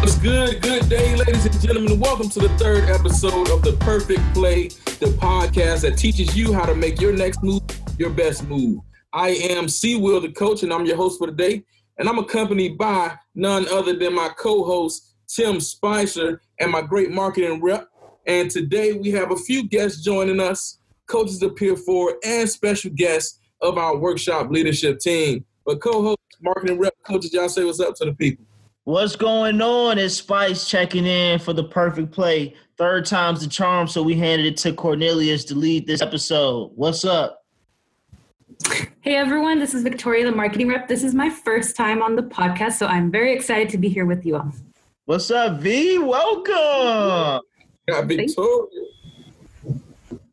What's good? Good day, ladies and gentlemen. Welcome to the third episode of The Perfect Play, the podcast that teaches you how to make your next move your best move. I am C Will, the coach, and I'm your host for today. And I'm accompanied by none other than my co host, Tim Spicer, and my great marketing rep. And today we have a few guests joining us, coaches of PeerForward and special guests of our workshop leadership team. But co host, marketing rep, coaches, y'all say what's up to the people. What's going on? It's Spice checking in for the perfect play. Third time's the charm, so we handed it to Cornelius to lead this episode. What's up? Hey everyone, this is Victoria, the marketing rep. This is my first time on the podcast, so I'm very excited to be here with you all. What's up, V? Welcome. Got Victoria.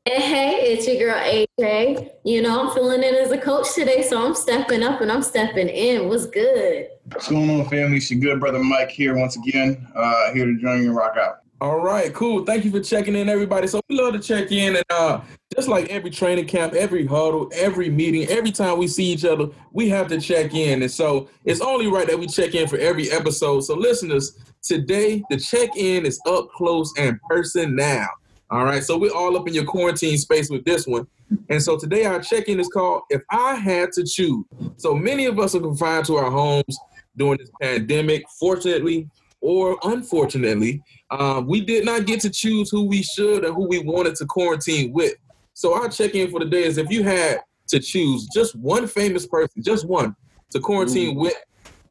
Hey, hey, it's your girl AJ. You know, I'm feeling in as a coach today, so I'm stepping up and I'm stepping in. What's good? What's going on, family? It's your good brother Mike here once again, uh, here to join you and rock out. All right, cool. Thank you for checking in, everybody. So we love to check in, and uh, just like every training camp, every huddle, every meeting, every time we see each other, we have to check in. And so it's only right that we check in for every episode. So listeners, today the check in is up close and person now. All right, so we're all up in your quarantine space with this one. And so today our check in is called If I Had to Choose. So many of us are confined to our homes during this pandemic. Fortunately or unfortunately, um, we did not get to choose who we should or who we wanted to quarantine with. So our check in for the day is if you had to choose just one famous person, just one, to quarantine with,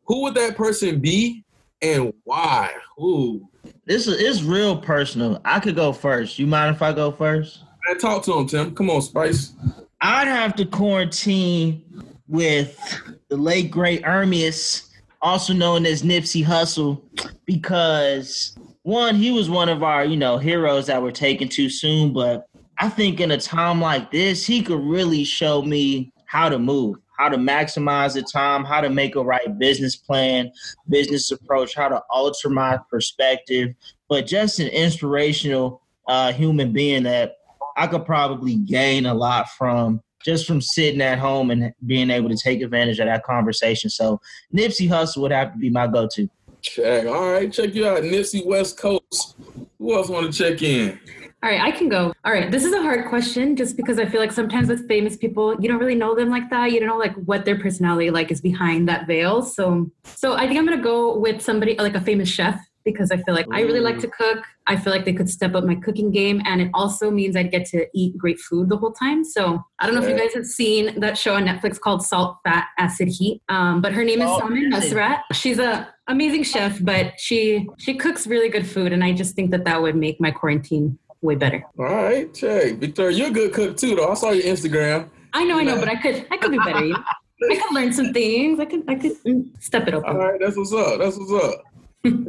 who would that person be and why? Ooh. This is it's real personal. I could go first. You mind if I go first? Man, talk to him, Tim. Come on, Spice. I'd have to quarantine with the late great Ermias, also known as Nipsey Hussle, because one, he was one of our, you know, heroes that were taken too soon. But I think in a time like this, he could really show me how to move, how to maximize the time, how to make a right business plan, business approach, how to alter my perspective. But just an inspirational uh, human being that I could probably gain a lot from just from sitting at home and being able to take advantage of that conversation. So Nipsey Hussle would have to be my go-to. Check. All right, check you out. Nipsey West Coast. Who else want to check in? All right, I can go. All right, this is a hard question just because I feel like sometimes with famous people, you don't really know them like that. You don't know like what their personality like is behind that veil. So, so I think I'm gonna go with somebody like a famous chef because I feel like I really like to cook. I feel like they could step up my cooking game, and it also means I'd get to eat great food the whole time. So I don't know if you guys have seen that show on Netflix called Salt, Fat, Acid, Heat. Um, but her name is Oh? Nosrat. She's a amazing chef, but she she cooks really good food, and I just think that that would make my quarantine way better. All right, check. Victoria, you're a good cook too, though. I saw your Instagram. I know, I know, but I could I could be better. you know? I could learn some things. I could I could mm, step it up. All right, that's what's up. That's what's up.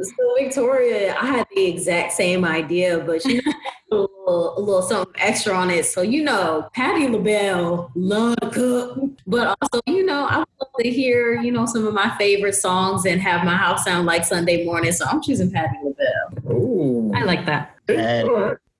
So, Victoria, I had the exact same idea, but you know, a little, a little something extra on it. So, you know, Patti LaBelle, love to cook, but also, you know, I love to hear, you know, some of my favorite songs and have my house sound like Sunday morning. So, I'm choosing Patti LaBelle. Ooh. I like that. Patti.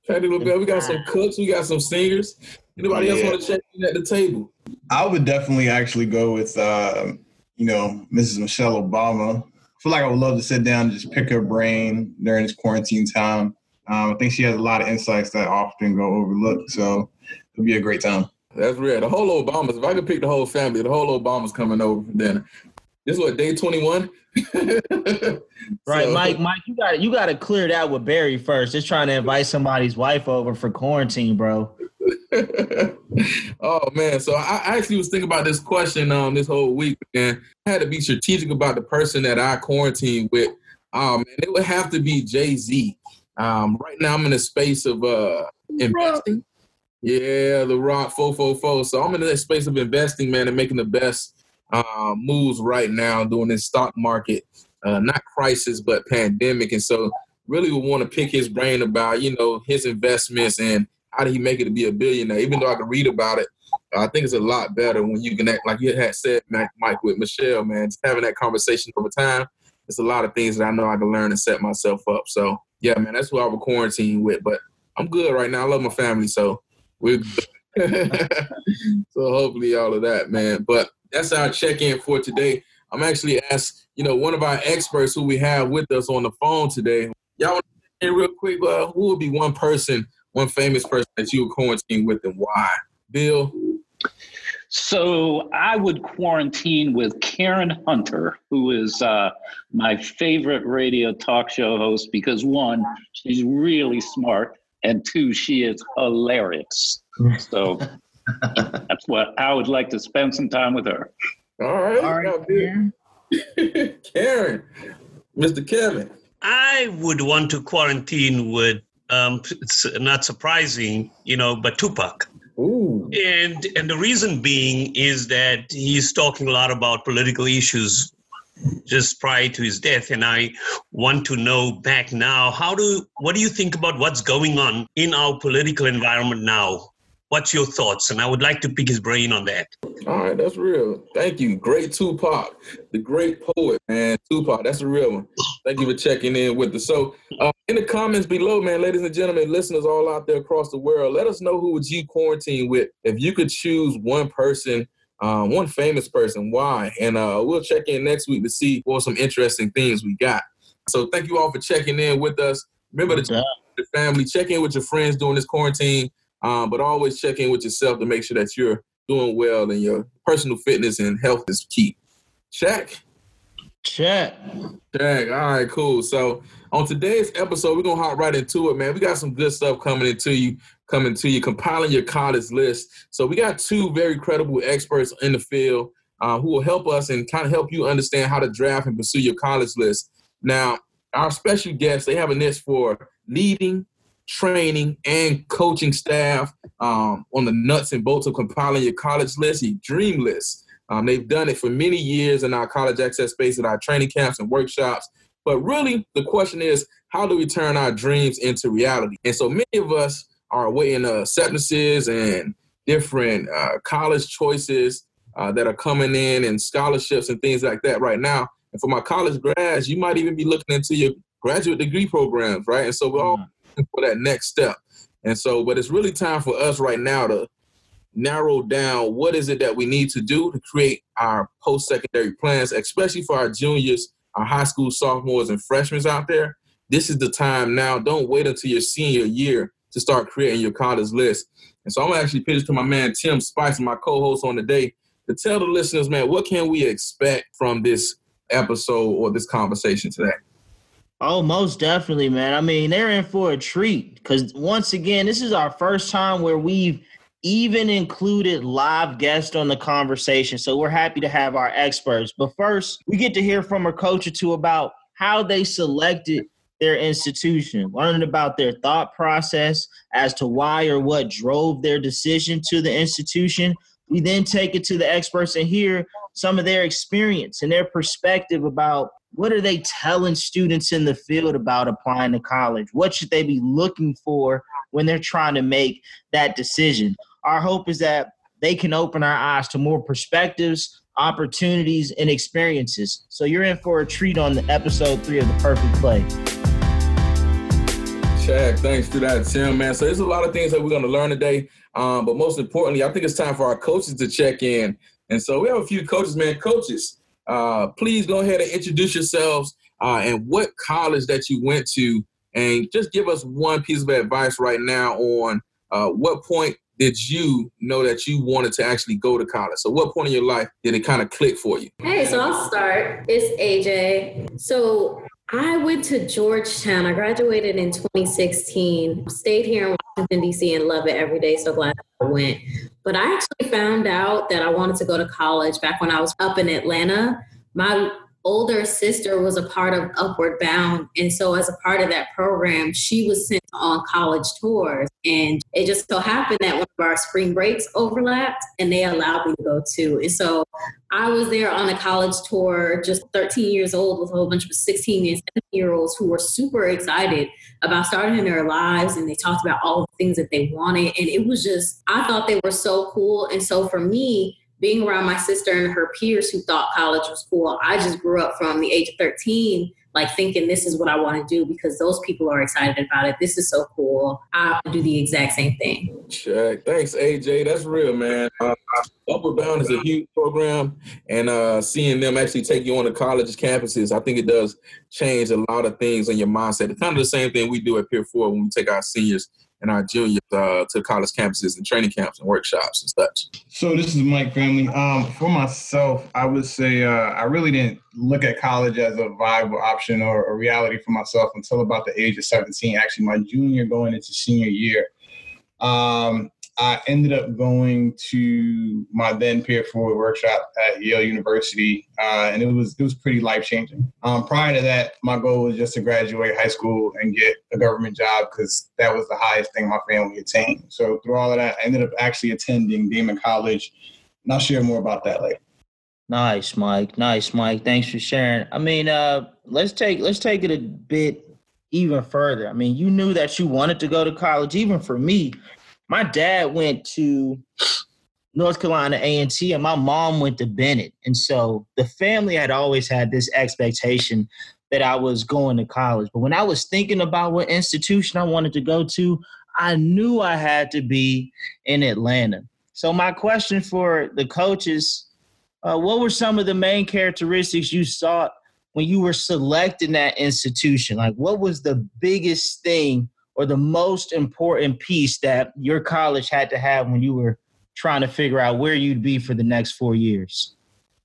All right. Patti LaBelle. We got some cooks. We got some singers. Anybody else want to check in at the table? I would definitely actually go with, uh, you know, Mrs. Michelle Obama. I feel like I would love to sit down and just pick her brain during this quarantine time. Um, I think she has a lot of insights that often go overlooked. So it'll be a great time. That's real. The whole Obamas. If I could pick the whole family, the whole Obamas coming over for dinner. This is what day twenty one. Right, Mike. Mike, you got to you got to clear that with Barry first. Just trying to invite somebody's wife over for quarantine, bro. oh man, so I I actually was thinking about this question um this whole week, and I had to be strategic about the person that I quarantine with. Um, and it would have to be Jay Z. Um, right now I'm in a space of uh investing. Yeah, the Rock four four four. So I'm in that space of investing, man, and making the best uh, moves right now during this stock market, uh, not crisis but pandemic. And so really would want to pick his brain about you know his investments and how did he make it to be a billionaire? Even though I can read about it, I think it's a lot better when you can act like you had said, Mike, with Michelle, man. Just having that conversation over time, it's a lot of things that I know I can learn and set myself up. So yeah, man, that's who I would quarantine with. But I'm good right now. I love my family, so we're so hopefully all of that, man. But that's our check-in for today. I'm actually asked you know, one of our experts who we have with us on the phone today. Y'all want to say real quick, uh, who would be one person, one famous person that you would quarantine with and why? Bill? So I would quarantine with Karen Hunter, who is uh, my favorite radio talk show host because one, she's really smart, and two, she is hilarious. So that's what I would like to spend some time with her. All right. All right. Karen. Karen, Mr. Kevin. I would want to quarantine with, um, it's not surprising, you know, but Tupac. Ooh. And and the reason being is that he's talking a lot about political issues just prior to his death and i want to know back now how do what do you think about what's going on in our political environment now what's your thoughts? And i would like to pick his brain on that. All right that's real. Thank you. Great tupac. The great poet man. Tupac that's a real one. Thank you for checking in with us. So uh, in the comments below man ladies and gentlemen listeners all out there across the world let us know who would you quarantine with if you could choose one person um, one famous person. Why? And uh, we'll check in next week to see what some interesting things we got. So thank you all for checking in with us. Remember to the family. Check in with your friends during this quarantine um, but always check in with yourself to make sure that you're doing well and your personal fitness and health is key. Check. Check. Check. All right, cool. So on today's episode, we're gonna hop right into it, man. We got some good stuff coming into you, coming to you, compiling your college list. So we got two very credible experts in the field uh, who will help us and kind of help you understand how to draft and pursue your college list. Now, our special guests, they have a niche for leading, training and coaching staff um, on the nuts and bolts of compiling your college list, your dream list. Um, they've done it for many years in our college access space at our training camps and workshops. But really, the question is, how do we turn our dreams into reality? And so many of us are waiting uh, acceptances and different uh, college choices uh, that are coming in and scholarships and things like that right now. And for my college grads, you might even be looking into your graduate degree programs, right? And so we're all mm-hmm for that next step. And so, but it's really time for us right now to narrow down what is it that we need to do to create our post-secondary plans, especially for our juniors, our high school sophomores and freshmen out there. This is the time now. Don't wait until your senior year to start creating your college list. And so I'm gonna actually pitch to my man Tim Spicer, my co-host on the day, to tell the listeners, man, what can we expect from this episode or this conversation today? Oh, most definitely, man. I mean, they're in for a treat because once again, this is our first time where we've even included live guests on the conversation. So we're happy to have our experts. But first, we get to hear from a coach or two about how they selected their institution, learning about their thought process as to why or what drove their decision to the institution. We then take it to the experts and hear some of their experience and their perspective about what are they telling students in the field about applying to college? What should they be looking for when they're trying to make that decision? Our hope is that they can open our eyes to more perspectives, opportunities, and experiences. So you're in for a treat on the episode three of The Perfect Play. Chad, thanks for that, Tim, man. So there's a lot of things that we're going to learn today. Um, but most importantly, I think it's time for our coaches to check in. And so we have a few coaches, man. Coaches, uh, please go ahead and introduce yourselves uh, and what college that you went to, and just give us one piece of advice right now on uh, what point did you know that you wanted to actually go to college? So, what point in your life did it kind of click for you? Hey, so I'll start. It's AJ. So, I went to Georgetown. I graduated in 2016. Stayed here in Washington, D.C., and love it every day. So glad I went. But I actually found out that I wanted to go to college back when I was up in Atlanta. My older sister was a part of Upward Bound. And so, as a part of that program, she was sent on college tours. And it just so happened that one of our spring breaks overlapped and they allowed me to go too. And so, I was there on a college tour, just 13 years old, with a whole bunch of 16 and 17 year olds who were super excited about starting their lives. And they talked about all the things that they wanted. And it was just, I thought they were so cool. And so, for me, being around my sister and her peers who thought college was cool, I just grew up from the age of 13 like thinking this is what I want to do because those people are excited about it. This is so cool. I have to do the exact same thing. Check. Thanks, AJ. That's real, man. Uh, Bound is a huge program, and uh, seeing them actually take you on to college campuses, I think it does change a lot of things in your mindset. It's kind of the same thing we do at PeerForward when we take our seniors and our juniors uh, to college campuses and training camps and workshops and such. So this is Mike family. Um, for myself, I would say uh, I really didn't look at college as a viable option or a reality for myself until about the age of 17. Actually, my junior going into senior year. Um, I ended up going to my then peer Forward workshop at Yale University, uh, and it was it was pretty life changing. Um, prior to that, my goal was just to graduate high school and get a government job because that was the highest thing my family attained. So through all of that, I ended up actually attending Daemen College, and I'll share more about that later. Nice, Mike. Nice, Mike. Thanks for sharing. I mean, uh, let's take let's take it a bit even further. I mean, you knew that you wanted to go to college. Even for me, my dad went to North Carolina A&T and my mom went to Bennett. And so the family had always had this expectation that I was going to college. But when I was thinking about what institution I wanted to go to, I knew I had to be in Atlanta. So my question for the coaches, uh, what were some of the main characteristics you sought when you were selecting that institution? Like what was the biggest thing or the most important piece that your college had to have when you were trying to figure out where you'd be for the next four years?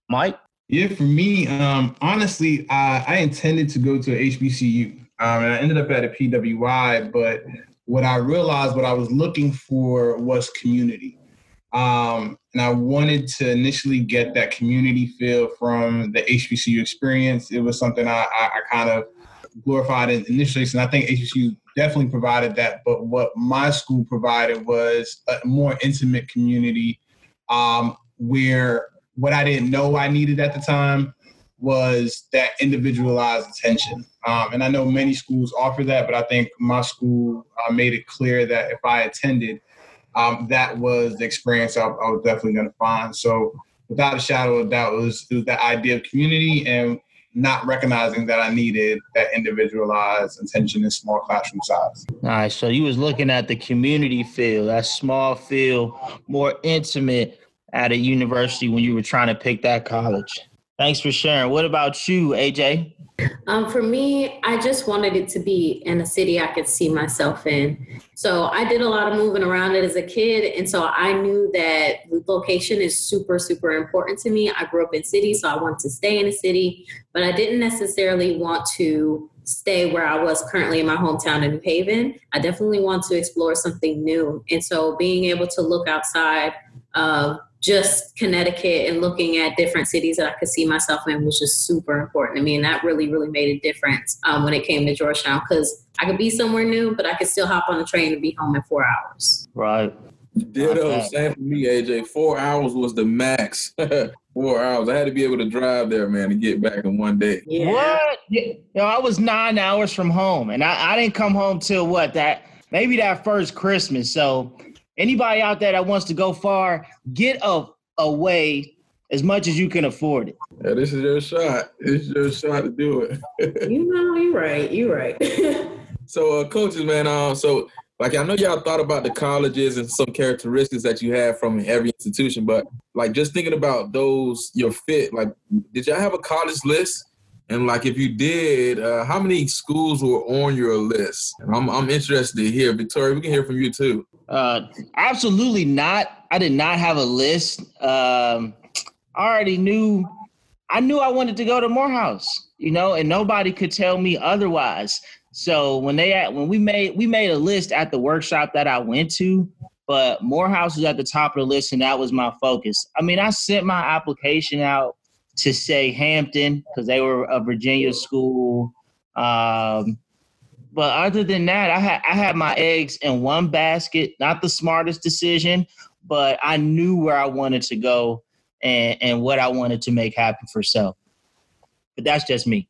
Mike? Yeah, for me, um, honestly, I, I, intended to go to HBCU. Um, and I ended up at a PWI, but what I realized, what I was looking for was community. Um, and I wanted to initially get that community feel from the HBCU experience. It was something I, I, I kind of glorified initially, and I think HBCU definitely provided that. But what my school provided was a more intimate community um, where what I didn't know I needed at the time was that individualized attention. Um, and I know many schools offer that, but I think my school uh, made it clear that if I attended, um, that was the experience I, I was definitely going to find. So without a shadow of doubt, it was, it was that idea of community and not recognizing that I needed that individualized attention in small classroom size. All right, so you was looking at the community feel, that small feel, more intimate at a university when you were trying to pick that college. Thanks for sharing. What about you, AJ? Um, for me, I just wanted it to be in a city I could see myself in. So I did a lot of moving around it as a kid. And so I knew that location is super, super important to me. I grew up in city, so I wanted to stay in a city, but I didn't necessarily want to stay where I was currently in my hometown in New Haven. I definitely want to explore something new. And so being able to look outside of just Connecticut and looking at different cities that I could see myself in was just super important to me. And that really, really made a difference um, when it came to Georgetown because I could be somewhere new, but I could still hop on the train and be home in four hours. Right. Ditto. Same for me, AJ. Four hours was the max. Four hours. I had to be able to drive there, man, to get back in one day. Yeah. What? You know, I was nine hours from home, and I, I didn't come home till what that maybe that first Christmas. So anybody out there that wants to go far, get a, away as much as you can afford it. Yeah, this is your shot. This is your shot to do it. you know, you're right. You're right. so, uh, coaches, man. Uh, so, like, I know y'all thought about the colleges and some characteristics that you have from every institution, but like, just thinking about those, your fit. Like, did y'all have a college list? And like, if you did, uh, how many schools were on your list? And I'm I'm interested to hear, Victoria. We can hear from you too. Uh, absolutely not. I did not have a list. Um, I already knew. I knew I wanted to go to Morehouse, you know, and nobody could tell me otherwise. So when they at, when we made we made a list at the workshop that I went to, but Morehouse was at the top of the list, and that was my focus. I mean, I sent my application out to say Hampton because they were a Virginia school. Um, but other than that, I had I had my eggs in one basket. Not the smartest decision, but I knew where I wanted to go and and what I wanted to make happen for self. But that's just me.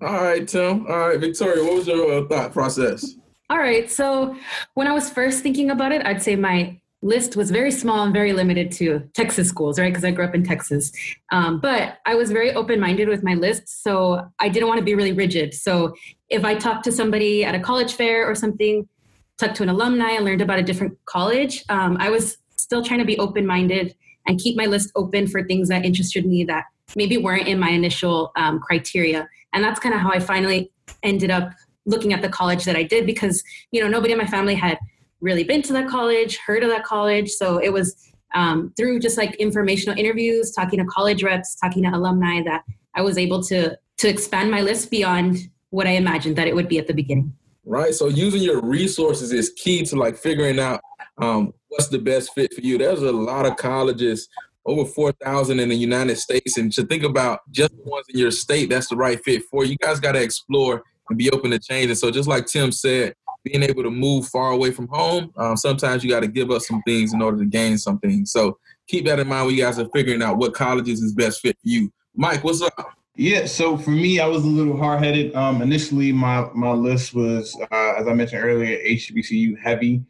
All right, Tim. All right, Victoria, what was your uh, thought process? All right. So when I was first thinking about it, I'd say my list was very small and very limited to Texas schools, right? Because I grew up in Texas. Um, but I was very open minded with my list. So I didn't want to be really rigid. So if I talked to somebody at a college fair or something, talked to an alumni and learned about a different college, um, I was still trying to be open minded and keep my list open for things that interested me that maybe weren't in my initial um, criteria. And that's kind of how I finally ended up looking at the college that I did because, you know, nobody in my family had really been to that college, heard of that college. So it was um, through just like informational interviews, talking to college reps, talking to alumni that I was able to to expand my list beyond what I imagined that it would be at the beginning. Right. So using your resources is key to like figuring out um, what's the best fit for you. There's a lot of colleges, over 4,000 in the United States. And to think about just the ones in your state that's the right fit for you, you guys got to explore and be open to change. And so just like Tim said, being able to move far away from home, um, sometimes you got to give up some things in order to gain something. So keep that in mind when you guys are figuring out what colleges is best fit for you. Mike, what's up? Yeah, so for me, I was a little hard headed. Um, initially, my my list was, uh, as I mentioned earlier, HBCU heavy,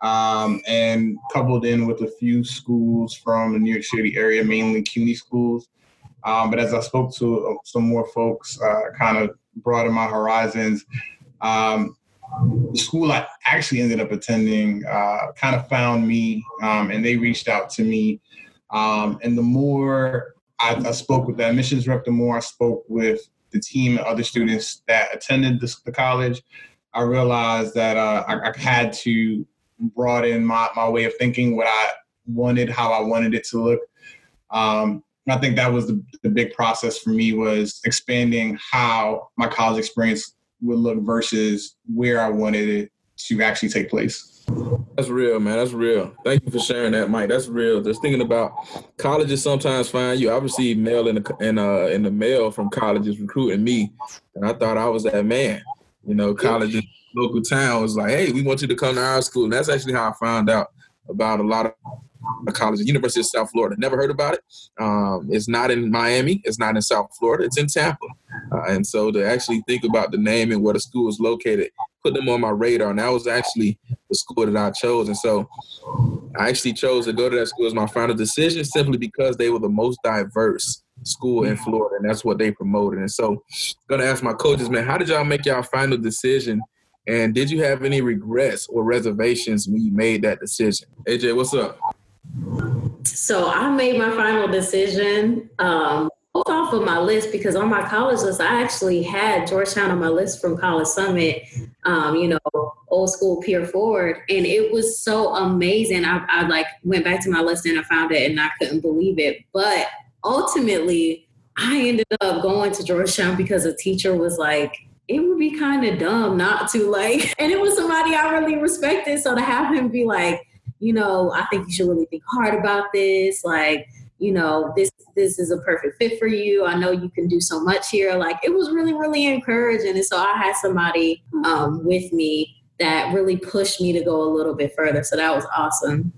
um, and coupled in with a few schools from the New York City area, mainly CUNY schools. Um, but as I spoke to uh, some more folks, uh, kind of broadened my horizons. Um, the school I actually ended up attending uh, kind of found me, um, and they reached out to me. Um, and the more I, I, spoke with the admissions rep, the more I spoke with the team and other students that attended the, the college, I realized that uh, I, I, had to broaden my, my way of thinking, what I wanted, how I wanted it to look. Um, I think that was the, the big process for me was expanding how my college experience would look versus where I wanted it to actually take place. That's real, man. That's real. Thank you for sharing that, Mike. That's real. Just thinking about colleges sometimes find you. I received mail in the in uh in the mail from colleges recruiting me, and I thought I was that man. You know, colleges, local town was like, "Hey, we want you to come to our school." And that's actually how I found out about a lot of college, University of South Florida. Never heard about it. Um, it's not in Miami. It's not in South Florida. It's in Tampa. Uh, and so to actually think about the name and where the school is located, put them on my radar. And that was actually the school that I chose. And so I actually chose to go to that school as my final decision simply because they were the most diverse school in Florida, and that's what they promoted. And so, I'm gonna ask my coaches, man, how did y'all make y'all final decision? And did you have any regrets or reservations when you made that decision? AJ, what's up? So I made my final decision um, off of my list because on my college list, I actually had Georgetown on my list from College Summit, um, you know, old school peer forward. And it was so amazing. I, I like went back to my list and I found it and I couldn't believe it. But ultimately, I ended up going to Georgetown because a teacher was like, it would be kind of dumb not to like, and it was somebody I really respected. So to have him be like, you know, I think you should really think hard about this. Like, you know, this this is a perfect fit for you. I know you can do so much here. Like, it was really, really encouraging. And so I had somebody um, with me that really pushed me to go a little bit further. So that was awesome.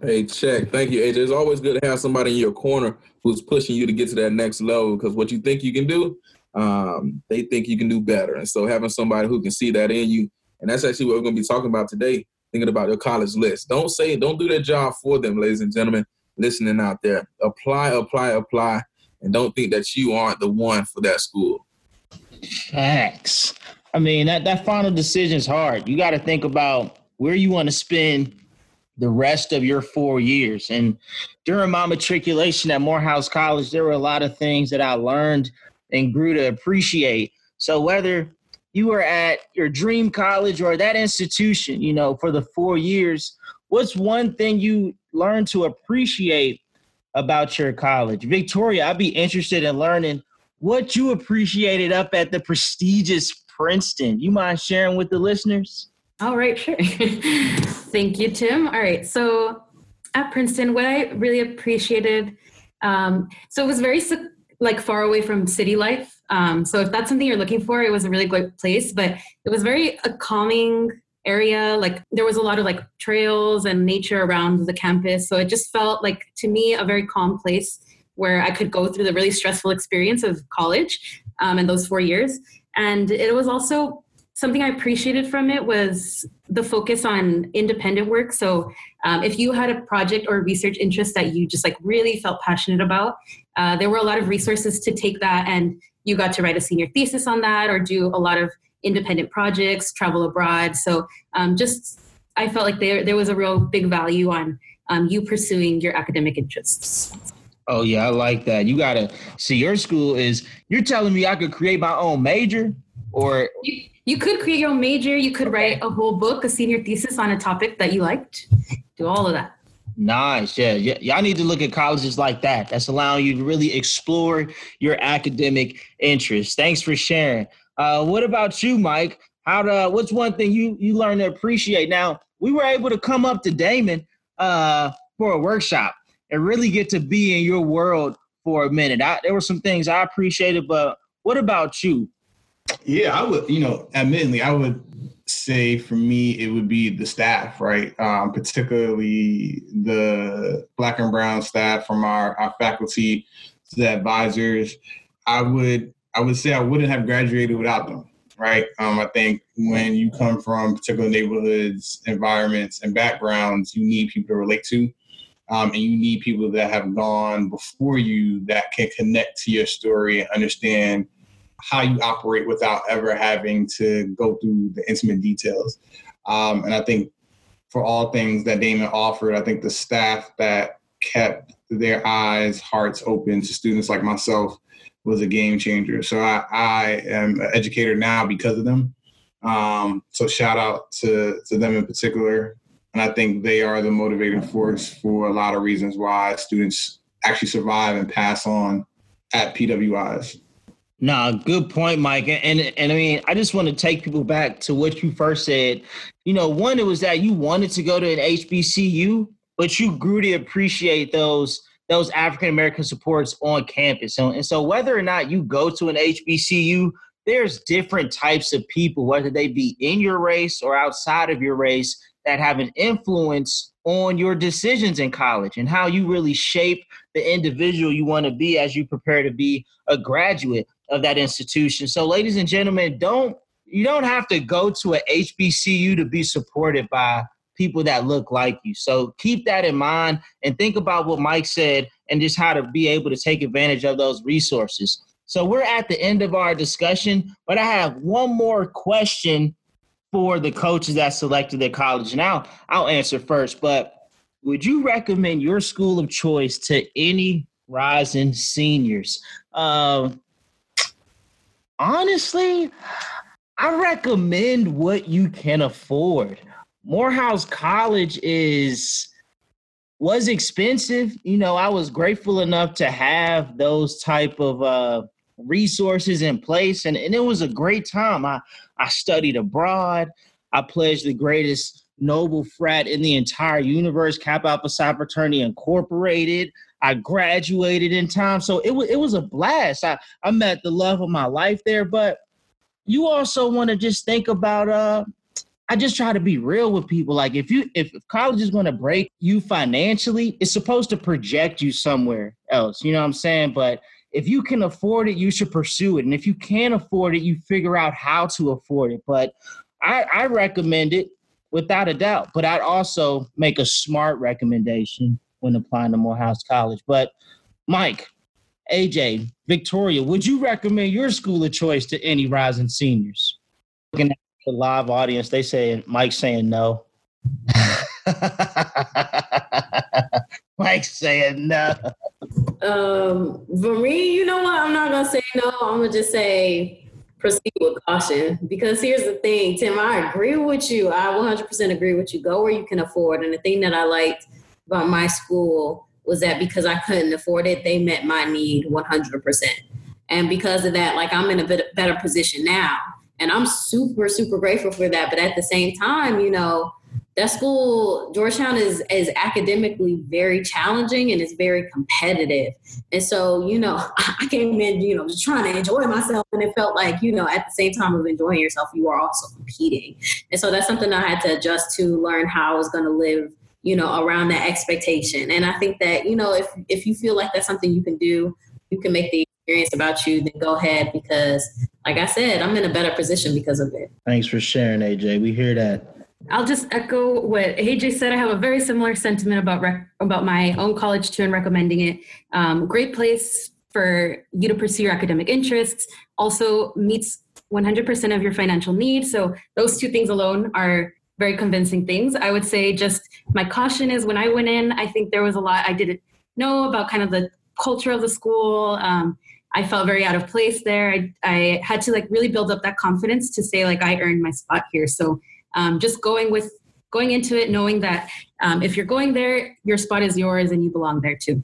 Hey, check. Thank you, AJ. It's always good to have somebody in your corner who's pushing you to get to that next level because what you think you can do, um, they think you can do better. And so having somebody who can see that in you, and that's actually what we're going to be talking about today thinking about your college list. Don't say, don't do their job for them, ladies and gentlemen, listening out there. Apply, apply, apply, and don't think that you aren't the one for that school. Facts. I mean, that, that final decision is hard. You got to think about where you want to spend the rest of your four years. And during my matriculation at Morehouse College, there were a lot of things that I learned and grew to appreciate. So whether you were at your dream college or that institution, you know, for the four years, what's one thing you learned to appreciate about your college? Victoria, I'd be interested in learning what you appreciated up at the prestigious Princeton. You mind sharing with the listeners? All right, sure. Thank you, Tim. All right, so at Princeton, what I really appreciated, um, so it was very like far away from city life. Um, so if that's something you're looking for, it was a really great place. But it was very a calming area. Like there was a lot of like trails and nature around the campus. So it just felt like to me a very calm place where I could go through the really stressful experience of college um, in those four years. And it was also something I appreciated from it was the focus on independent work. So, um, if you had a project or research interest that you just like really felt passionate about, uh, there were a lot of resources to take that, and you got to write a senior thesis on that or do a lot of independent projects, travel abroad. So, um, just I felt like there there was a real big value on um, you pursuing your academic interests. Oh yeah, I like that. You gotta see your school is. You're telling me I could create my own major, or you, you could create your own major. You could write a whole book, a senior thesis on a topic that you liked. Do all of that. Nice. Yeah. yeah. Y'all need to look at colleges like that. That's allowing you to really explore your academic interests. Thanks for sharing. Uh, what about you, Mike? How to, what's one thing you you learn to appreciate? Now, we were able to come up to Daemen uh, for a workshop and really get to be in your world for a minute. I, there were some things I appreciated, but what about you? Yeah, I would, you know, admittedly, I would say for me, it would be the staff, right? Um, particularly the black and brown staff from our, our faculty to the advisors. I would, I would say I wouldn't have graduated without them, right? Um, I think when you come from particular neighborhoods, environments, and backgrounds, you need people to relate to. Um, and you need people that have gone before you that can connect to your story and understand how you operate without ever having to go through the intimate details. Um, and I think for all things that Daemen offered, I think the staff that kept their eyes, hearts open to students like myself was a game changer. So I, I am an educator now because of them. Um, so shout out to, to them in particular. And I think they are the motivating force for a lot of reasons why students actually survive and pass on at PWIs. Nah, good point, Mike. And, and, and I mean, I just want to take people back to what you first said. You know, one, it was that you wanted to go to an HBCU, but you grew to appreciate those those African American supports on campus. And, and so, whether or not you go to an HBCU, there's different types of people, whether they be in your race or outside of your race, that have an influence on your decisions in college and how you really shape the individual you want to be as you prepare to be a graduate of that institution. So, ladies and gentlemen, don't you don't have to go to a HBCU to be supported by people that look like you. So keep that in mind and think about what Mike said and just how to be able to take advantage of those resources. So we're at the end of our discussion, but I have one more question for the coaches that selected their college. Now I'll answer first, but would you recommend your school of choice to any rising seniors? Uh, honestly, I recommend what you can afford. Morehouse College is was expensive. You know, I was grateful enough to have those type of uh, resources in place, and, and it was a great time. I I studied abroad. I pledged the greatest noble frat in the entire universe, Kappa Alpha Psi Fraternity Incorporated. I graduated in time, so it was it was a blast. I I met the love of my life there, but you also want to just think about uh I just try to be real with people. Like if you if college is going to break you financially, it's supposed to project you somewhere else. You know what I'm saying? But if you can afford it, you should pursue it. And if you can't afford it, you figure out how to afford it. But I, I recommend it without a doubt. But I'd also make a smart recommendation when applying to Morehouse College. But Mike, AJ, Victoria, would you recommend your school of choice to any rising seniors? Looking at the live audience, they say Mike's saying no. Mike's saying no. Um, for me, you know what? I'm not gonna say no. I'm gonna just say proceed with caution. Because here's the thing, Tim. I agree with you. I 100% agree with you. Go where you can afford. And the thing that I liked about my school was that because I couldn't afford it, they met my need 100%. And because of that, like I'm in a bit better position now and I'm super, super grateful for that. But at the same time, you know, that school, Georgetown, is is academically very challenging and it's very competitive. And so, you know, I came in, you know, just trying to enjoy myself, and it felt like, you know, at the same time of enjoying yourself, you are also competing. And so that's something I had to adjust to, learn how I was going to live, you know, around that expectation. And I think that, you know, if if you feel like that's something you can do, you can make the experience about you, then go ahead because like I said, I'm in a better position because of it. Thanks for sharing, AJ. We hear that. I'll just echo what AJ said. I have a very similar sentiment about rec- about my own college too and recommending it. Um, great place for you to pursue your academic interests. Also meets 100% of your financial needs. So those two things alone are very convincing things. I would say just my caution is when I went in, I think there was a lot I didn't know about kind of the culture of the school. Um, I felt very out of place there. I, I had to like really build up that confidence to say like I earned my spot here. So um, just going with going into it knowing that um, if you're going there your spot is yours and you belong there too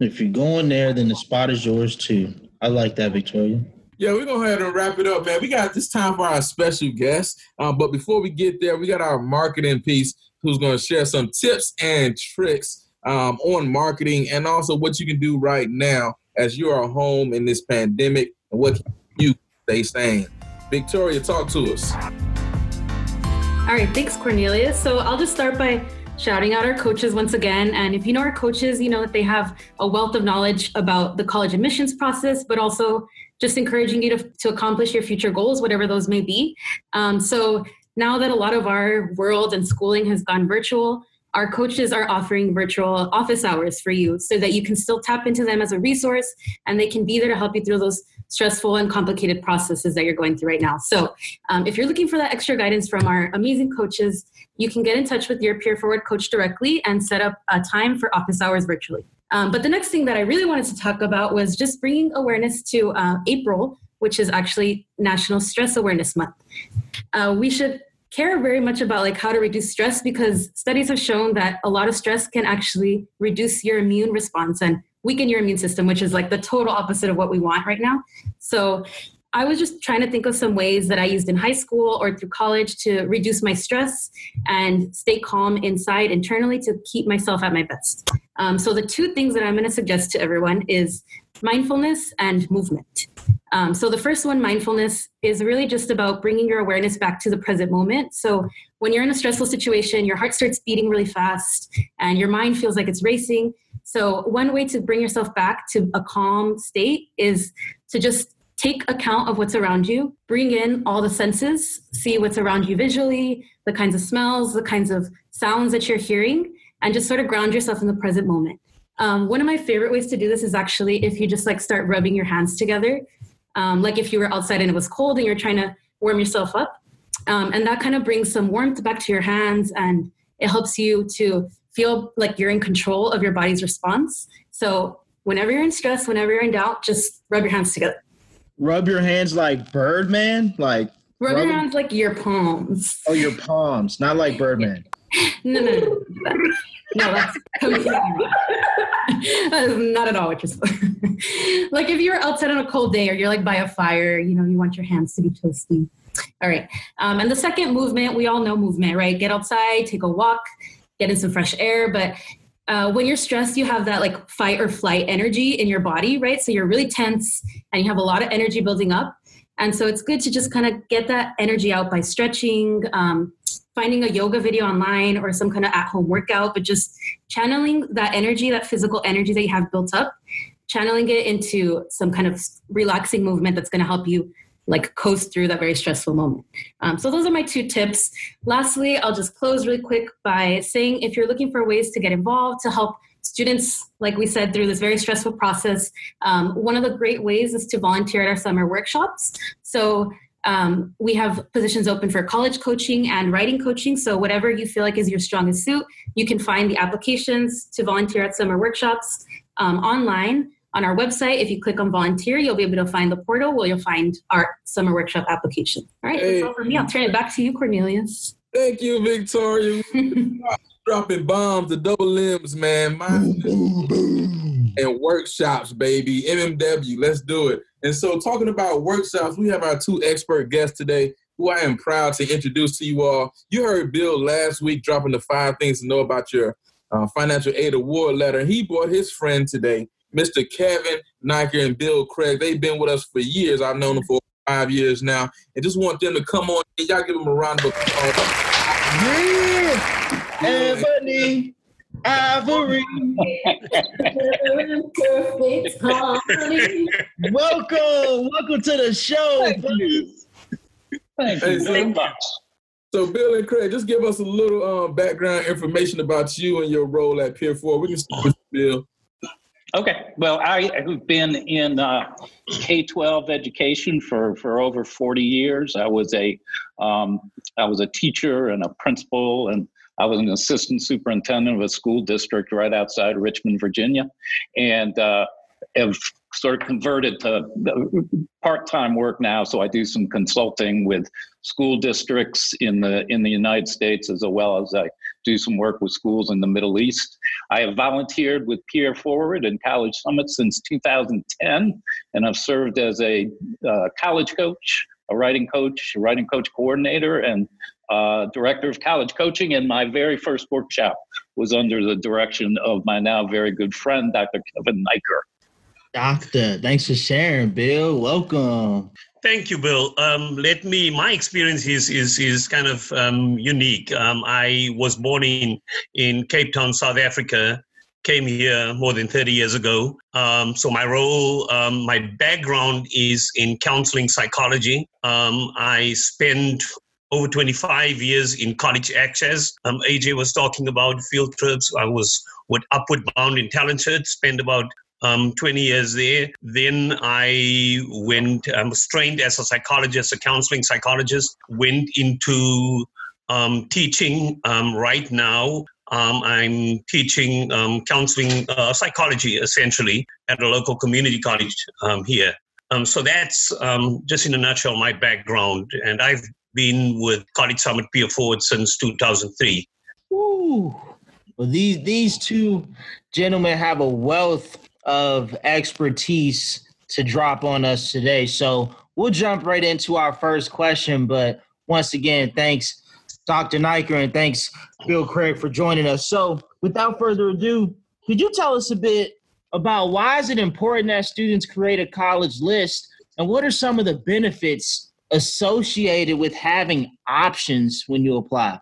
if you're going there then the spot is yours too i like that victoria yeah, we're gonna ahead and wrap it up, man. We got this time for our special guest. Um, but before we get there, we got our marketing piece who's gonna share some tips and tricks um, on marketing and also what you can do right now as you are home in this pandemic and what you stay sane. Victoria, talk to us. All right, thanks, Cornelius. So I'll just start by shouting out our coaches once again. And if you know our coaches, you know that they have a wealth of knowledge about the college admissions process, but also just encouraging you to, to accomplish your future goals, whatever those may be. Um, so now that a lot of our world and schooling has gone virtual, our coaches are offering virtual office hours for you so that you can still tap into them as a resource and they can be there to help you through those stressful and complicated processes that you're going through right now. So, um, if you're looking for that extra guidance from our amazing coaches, you can get in touch with your peer forward coach directly and set up a time for office hours virtually. Um, but the next thing that I really wanted to talk about was just bringing awareness to uh, April, which is actually National Stress Awareness Month. Uh, we should care very much about like how to reduce stress because studies have shown that a lot of stress can actually reduce your immune response and weaken your immune system, which is like the total opposite of what we want right now. So I was just trying to think of some ways that I used in high school or through college to reduce my stress and stay calm inside internally to keep myself at my best. Um, so the two things that I'm going to suggest to everyone is mindfulness and movement. Um, so the first one, mindfulness, is really just about bringing your awareness back to the present moment. So when you're in a stressful situation, your heart starts beating really fast and your mind feels like it's racing. So, one way to bring yourself back to a calm state is to just take account of what's around you, bring in all the senses, see what's around you visually, the kinds of smells, the kinds of sounds that you're hearing, and just sort of ground yourself in the present moment. Um, one of my favorite ways to do this is actually if you just like start rubbing your hands together, um, like if you were outside and it was cold and you're trying to warm yourself up. Um, and that kind of brings some warmth back to your hands and it helps you to feel like you're in control of your body's response. So whenever you're in stress, whenever you're in doubt, just rub your hands together. Rub your hands like Birdman, like rub, rub your hands like your palms. Oh, your palms, not like Birdman. no, no, no, no. No, that's completely that is not at all what you're Like if you're outside on a cold day or you're like by a fire, you know, you want your hands to be toasty. All right. Um, and the second movement, we all know movement, right? Get outside, take a walk, get in some fresh air. But uh, when you're stressed, you have that like fight or flight energy in your body, right? So you're really tense and you have a lot of energy building up. And so it's good to just kind of get that energy out by stretching, um, finding a yoga video online or some kind of at home workout, but just channeling that energy, that physical energy that you have built up, channeling it into some kind of relaxing movement that's going to help you like coast through that very stressful moment. Um, so those are my two tips. Lastly, I'll just close really quick by saying if you're looking for ways to get involved to help students, like we said, through this very stressful process, um, one of the great ways is to volunteer at our summer workshops. So um, we have positions open for college coaching and writing coaching. So whatever you feel like is your strongest suit, you can find the applications to volunteer at summer workshops um, online on our website. If you click on volunteer, you'll be able to find the portal where you'll find our summer workshop application. All right, hey. that's all for me. I'll turn it back to you, Cornelius. Thank you, Victoria. Dropping bombs, the double limbs, man. boom, boom. And workshops, baby. MMW, let's do it. And so, talking about workshops, we have our two expert guests today who I am proud to introduce to you all. You heard Bill last week dropping the five things to know about your uh, financial aid award letter. He brought his friend today Mr. Kevin Naiker and Bill Craig. They've been with us for years. I've known them for five years now. And just want them to come on. Y'all give them a round of applause. Yeah. Ebony. Ivory. Perfect harmony. welcome, welcome to the show. Thank you. Thank Hey, you so- much. So, Bill and Craig, just give us a little um, background information about you and your role at PeerForward. We can start with Bill. Okay. Well, I have been in uh, K twelve education for for over forty years. I was a um, I was a teacher and a principal, and I was an assistant superintendent of a school district right outside Richmond, Virginia, and uh, have sort of converted to part time work now. So I do some consulting with school districts in the in the United States as well as I do some work with schools in the Middle East. I have volunteered with PeerForward and College Summit since 2010, and I've served as a uh, college coach, a writing coach, a writing coach coordinator, and uh, director of college coaching. And my very first workshop was under the direction of my now very good friend, Dr. Kevin Naiker. Doctor, thanks for sharing, Bill. Welcome. Thank you, Bill. Um, let me. My experience is is is kind of um, unique. Um, I was born in in Cape Town, South Africa. Came here more than 30 years ago. Um, so my role, um, my background is in counseling psychology. Um, I spent over 25 years in college access. Um, AJ was talking about field trips. I was with Upward Bound in Talented. Spent about um, 20 years there. Then I went, I was trained as a psychologist, a counseling psychologist, went into um, teaching um, right now. Um, I'm teaching um, counseling uh, psychology essentially at a local community college um, here. Um, so that's just in a nutshell my background. And I've been with College Summit PeerForward since 2003. Woo. Well, these these two gentlemen have a wealth of expertise to drop on us today. So we'll jump right into our first question. But once again, thanks, Dr. Naiker, and thanks, Bill Craig, for joining us. So without further ado, could you tell us a bit about why is it important that students create a college list and what are some of the benefits associated with having options when you apply?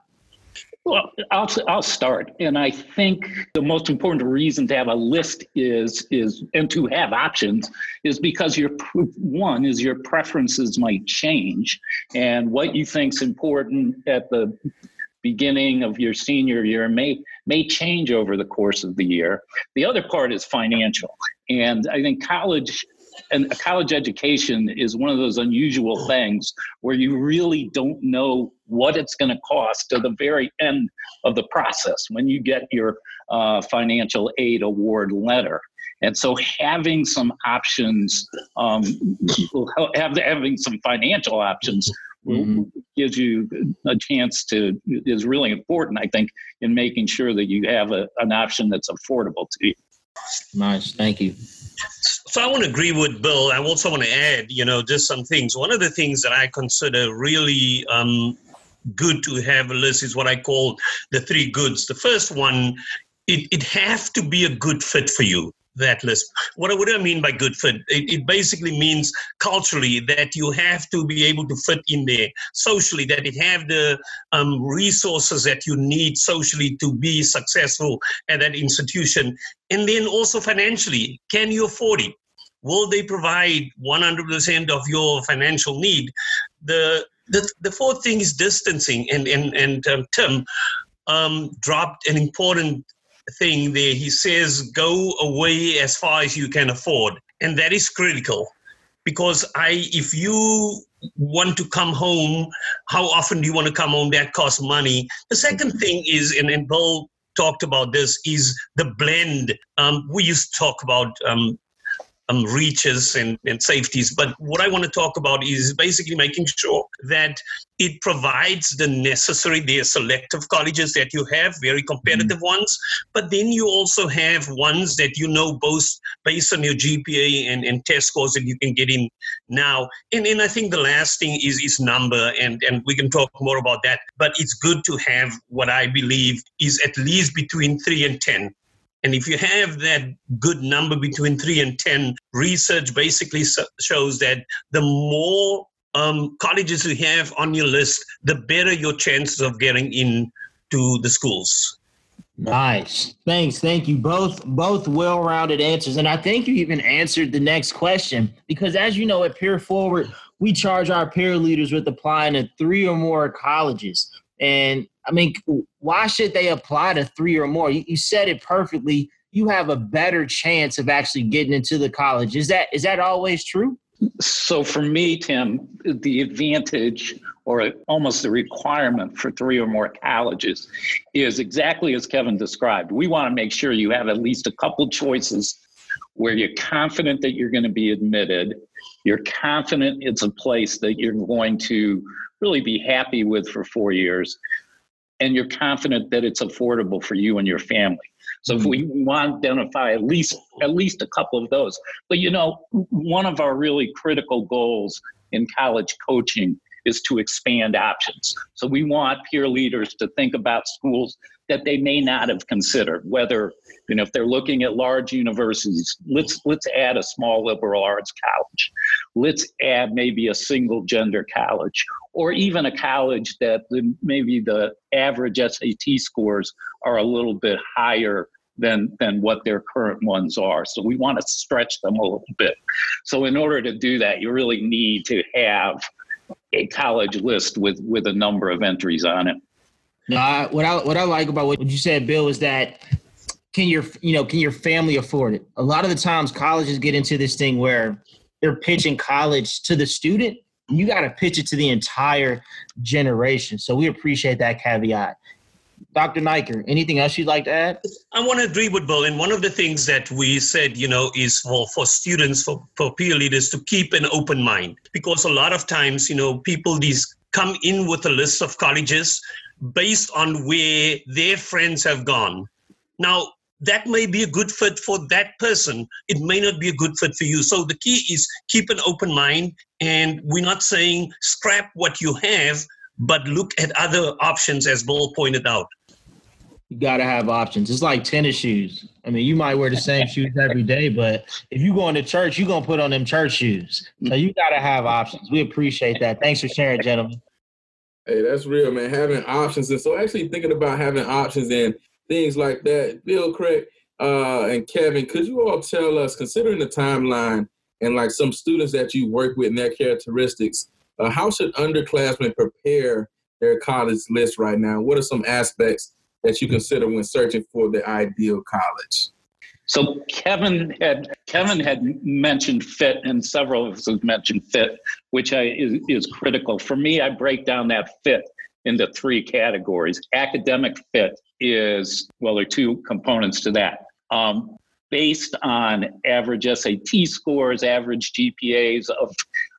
Well, I'll I'll start, and I think the most important reason to have a list is is and to have options is because your one is your preferences might change, and what you think's important at the beginning of your senior year may may change over the course of the year. The other part is financial, and I think college and a college education is one of those unusual things where you really don't know what it's going to cost to the very end of the process when you get your uh, financial aid award letter. And so having some options, um, have, having some financial options Mhm. gives you a chance to, is really important, I think, in making sure that you have a, an option that's affordable to you. Nice, thank you. So I want to agree with Bill. I also want to add, you know, just some things. One of the things that I consider really um, good to have a list is what I call the three goods. The first one, it, it have to be a good fit for you. That list. What, what do I mean by good fit? It, it basically means culturally that you have to be able to fit in there. Socially, that it have the um, resources that you need socially to be successful at that institution and then also financially can you afford it will they provide 100% of your financial need the the, the fourth thing is distancing. And and and um, tim um, dropped an important thing there. He says go away as far as you can afford. And that is critical because i if you want to come home how often do you want to come home? That costs money. The second thing is and, and bill talked about this is the blend. Um, we used to talk about um, um, reaches and, and safeties, but what I want to talk about is basically making sure that it provides the necessary, are selective colleges that you have, very competitive ones, but then you also have ones that you know both based on your GPA and, and test scores that you can get in now. And, and I think the last thing is, is number, and, and we can talk more about that, but it's good to have what I believe is at least between three and 10. And if you have that good number between three and 10, research basically shows that the more um, colleges you have on your list, the better your chances of getting in to the schools. Nice. Thanks. Thank you. Both both well-rounded answers. And I think you even answered the next question because as you know at PeerForward, we charge our peer leaders with applying to three or more colleges. And I mean, why should they apply to three or more? You, you said it perfectly. You have a better chance of actually getting into the college. Is that is that always true? So for me, Tim, the advantage or almost a requirement for three or more colleges is exactly as Kevin described. We want to make sure you have at least a couple choices where you're confident that you're going to be admitted, you're confident it's a place that you're going to really be happy with for four years, and you're confident that it's affordable for you and your family. So if we mm-hmm. want to identify at least at least a couple of those. But you know, one of our really critical goals in college coaching is to expand options. So we want peer leaders to think about schools that they may not have considered, whether you know if they're looking at large universities, let's let's add a small liberal arts college. Let's add maybe a single gender college or even a college that maybe the average SAT scores are a little bit higher than than what their current ones are. So we want to stretch them a little bit. So in order to do that, you really need to have a college list with with a number of entries on it. No, what I what I like about what you said, Bill, is that can your you know can your family afford it? A lot of the times, colleges get into this thing where they're pitching college to the student. You got to pitch it to the entire generation. So we appreciate that caveat. Dr. Naiker, anything else you'd like to add? I want to agree with Bill. And one of the things that we said, you know, is for, for students, for, for peer leaders to keep an open mind. Because a lot of times, you know, people these come in with a list of colleges based on where their friends have gone. Now, that may be a good fit for that person. It may not be a good fit for you. So the key is keep an open mind. And we're not saying scrap what you have, but look at other options, as Bill pointed out. You got to have options. It's like tennis shoes. I mean, you might wear the same shoes every day, but if you going to church, you're to put on them church shoes. So you got to have options. We appreciate that. Thanks for sharing, gentlemen. Hey, that's real, man. Having options. And so actually thinking about having options and things like that, Bill, Craig, uh, and Kevin, could you all tell us, considering the timeline and like some students that you work with and their characteristics, uh, how should underclassmen prepare their college list right now? What are some aspects that you consider when searching for the ideal college? So Kevin had Kevin had mentioned fit, and several of us have mentioned fit, which I, is, is critical. For me, I break down that fit into three categories. Academic fit is well, there are two components to that. Um, based on average SAT scores, average GPAs of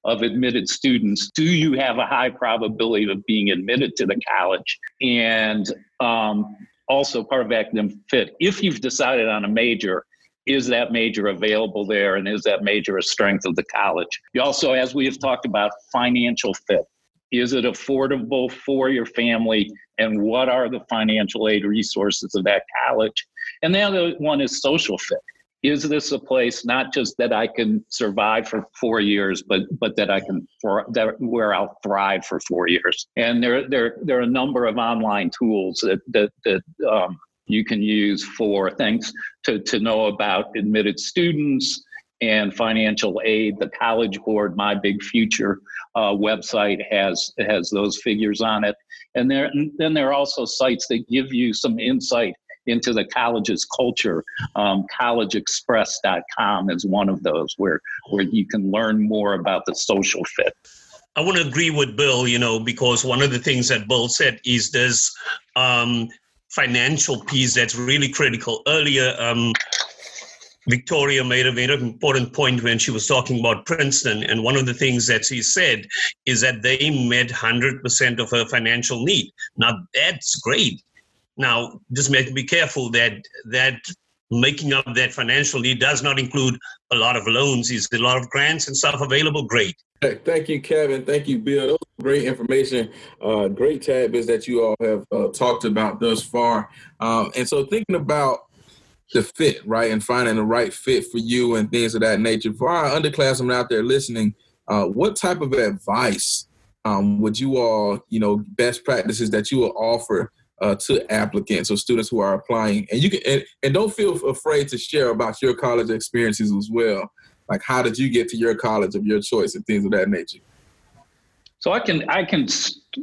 of admitted students, do you have a high probability of being admitted to the college? And um, also part of academic fit, if you've decided on a major, is that major available there and is that major a strength of the college? You also, as we have talked about, financial fit. Is it affordable for your family? And what are the financial aid resources of that college? And the other one is social fit is this a place not just that I can survive for four years, but but that I can for that where I'll thrive for four years? And there there there are a number of online tools that that that um, you can use for things to to know about admitted students and financial aid. The College Board, My Big Future uh, website has has those figures on it, and there and then there are also sites that give you some insight into the college's culture. Um, collegeexpress.com is one of those where, where you can learn more about the social fit. I want to agree with Bill, you know, because one of the things that Bill said is this um, financial piece that's really critical. Earlier, um, Victoria made a very important point when she was talking about Princeton. And one of the things that she said is that they met 100% of her financial need. Now, that's great. Now, just make be careful that that making up that financial need does not include a lot of loans. Is a lot of grants and stuff available? Great. Thank you, Kevin. Thank you, Bill. Great information, uh, great tidbits that you all have uh, talked about thus far. Um, and so, thinking about the fit, right, and finding the right fit for you and things of that nature. For our underclassmen out there listening, uh, what type of advice um, would you all, you know, best practices that you will offer uh, to applicants or students who are applying? And you can and, and don't feel afraid to share about your college experiences as well. Like how did you get to your college of your choice and things of that nature? So I can I can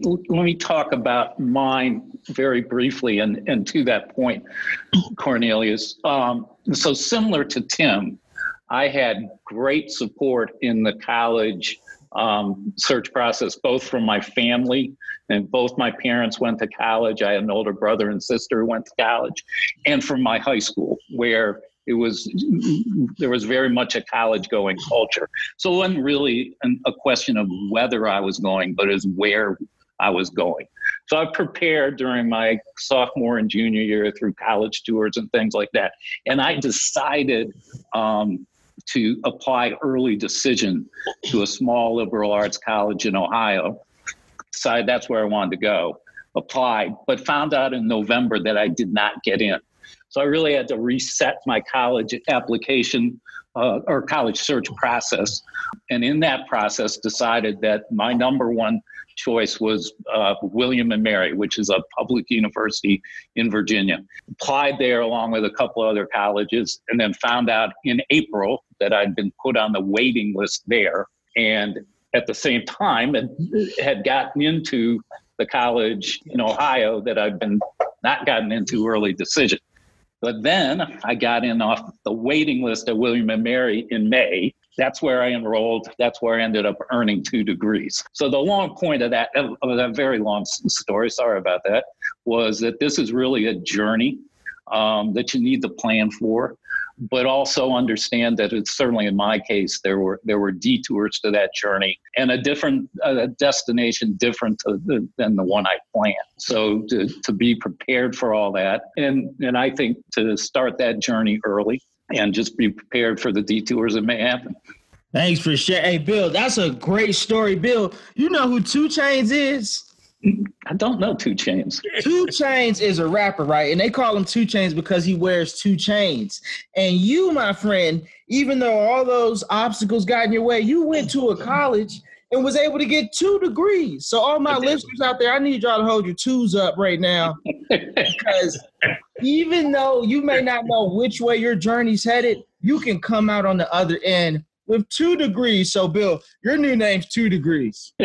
let me talk about mine very briefly, and and to that point, Cornelius. Um, so similar to Tim, I had great support in the college um, search process, both from my family and both my parents went to college. I had an older brother and sister who went to college, and from my high school, where it was there was very much a college going culture. So it wasn't really an, a question of whether I was going, but is where I was going. So I prepared during my sophomore and junior year through college tours and things like that, and I decided. Um, to apply early decision to a small liberal arts college in Ohio. Decided that's where I wanted to go. Applied, but found out in November that I did not get in. So I really had to reset my college application uh, or college search process. And in that process, decided that my number one choice was uh, William and Mary, which is a public university in Virginia. Applied there along with a couple other colleges, and then found out in April that I'd been put on the waiting list there. And at the same time, had, had gotten into the college in Ohio that I've been not gotten into early decision. But then I got in off the waiting list at William and Mary in May. That's where I enrolled. That's where I ended up earning two degrees. So the long point of that, of that very long story, sorry about that, was that this is really a journey um, that you need to plan for but also understand that it's certainly in my case there were there were detours to that journey and a different destination different the, than the one I planned. So to, to be prepared for all that and and I think to start that journey early and just be prepared for the detours that may happen. Thanks for sharing. Hey, Bill, that's a great story. Bill, you know who 2 Chainz is? I don't know 2 Chainz. 2 Chainz is a rapper, right? And they call him 2 Chainz because he wears two chains. And you, my friend, even though all those obstacles got in your way, you went to a college and was able to get two degrees. So all my listeners out there, I need y'all to hold your twos up right now. because even though you may not know which way your journey's headed, you can come out on the other end with two degrees. So Bill, your new name's two degrees.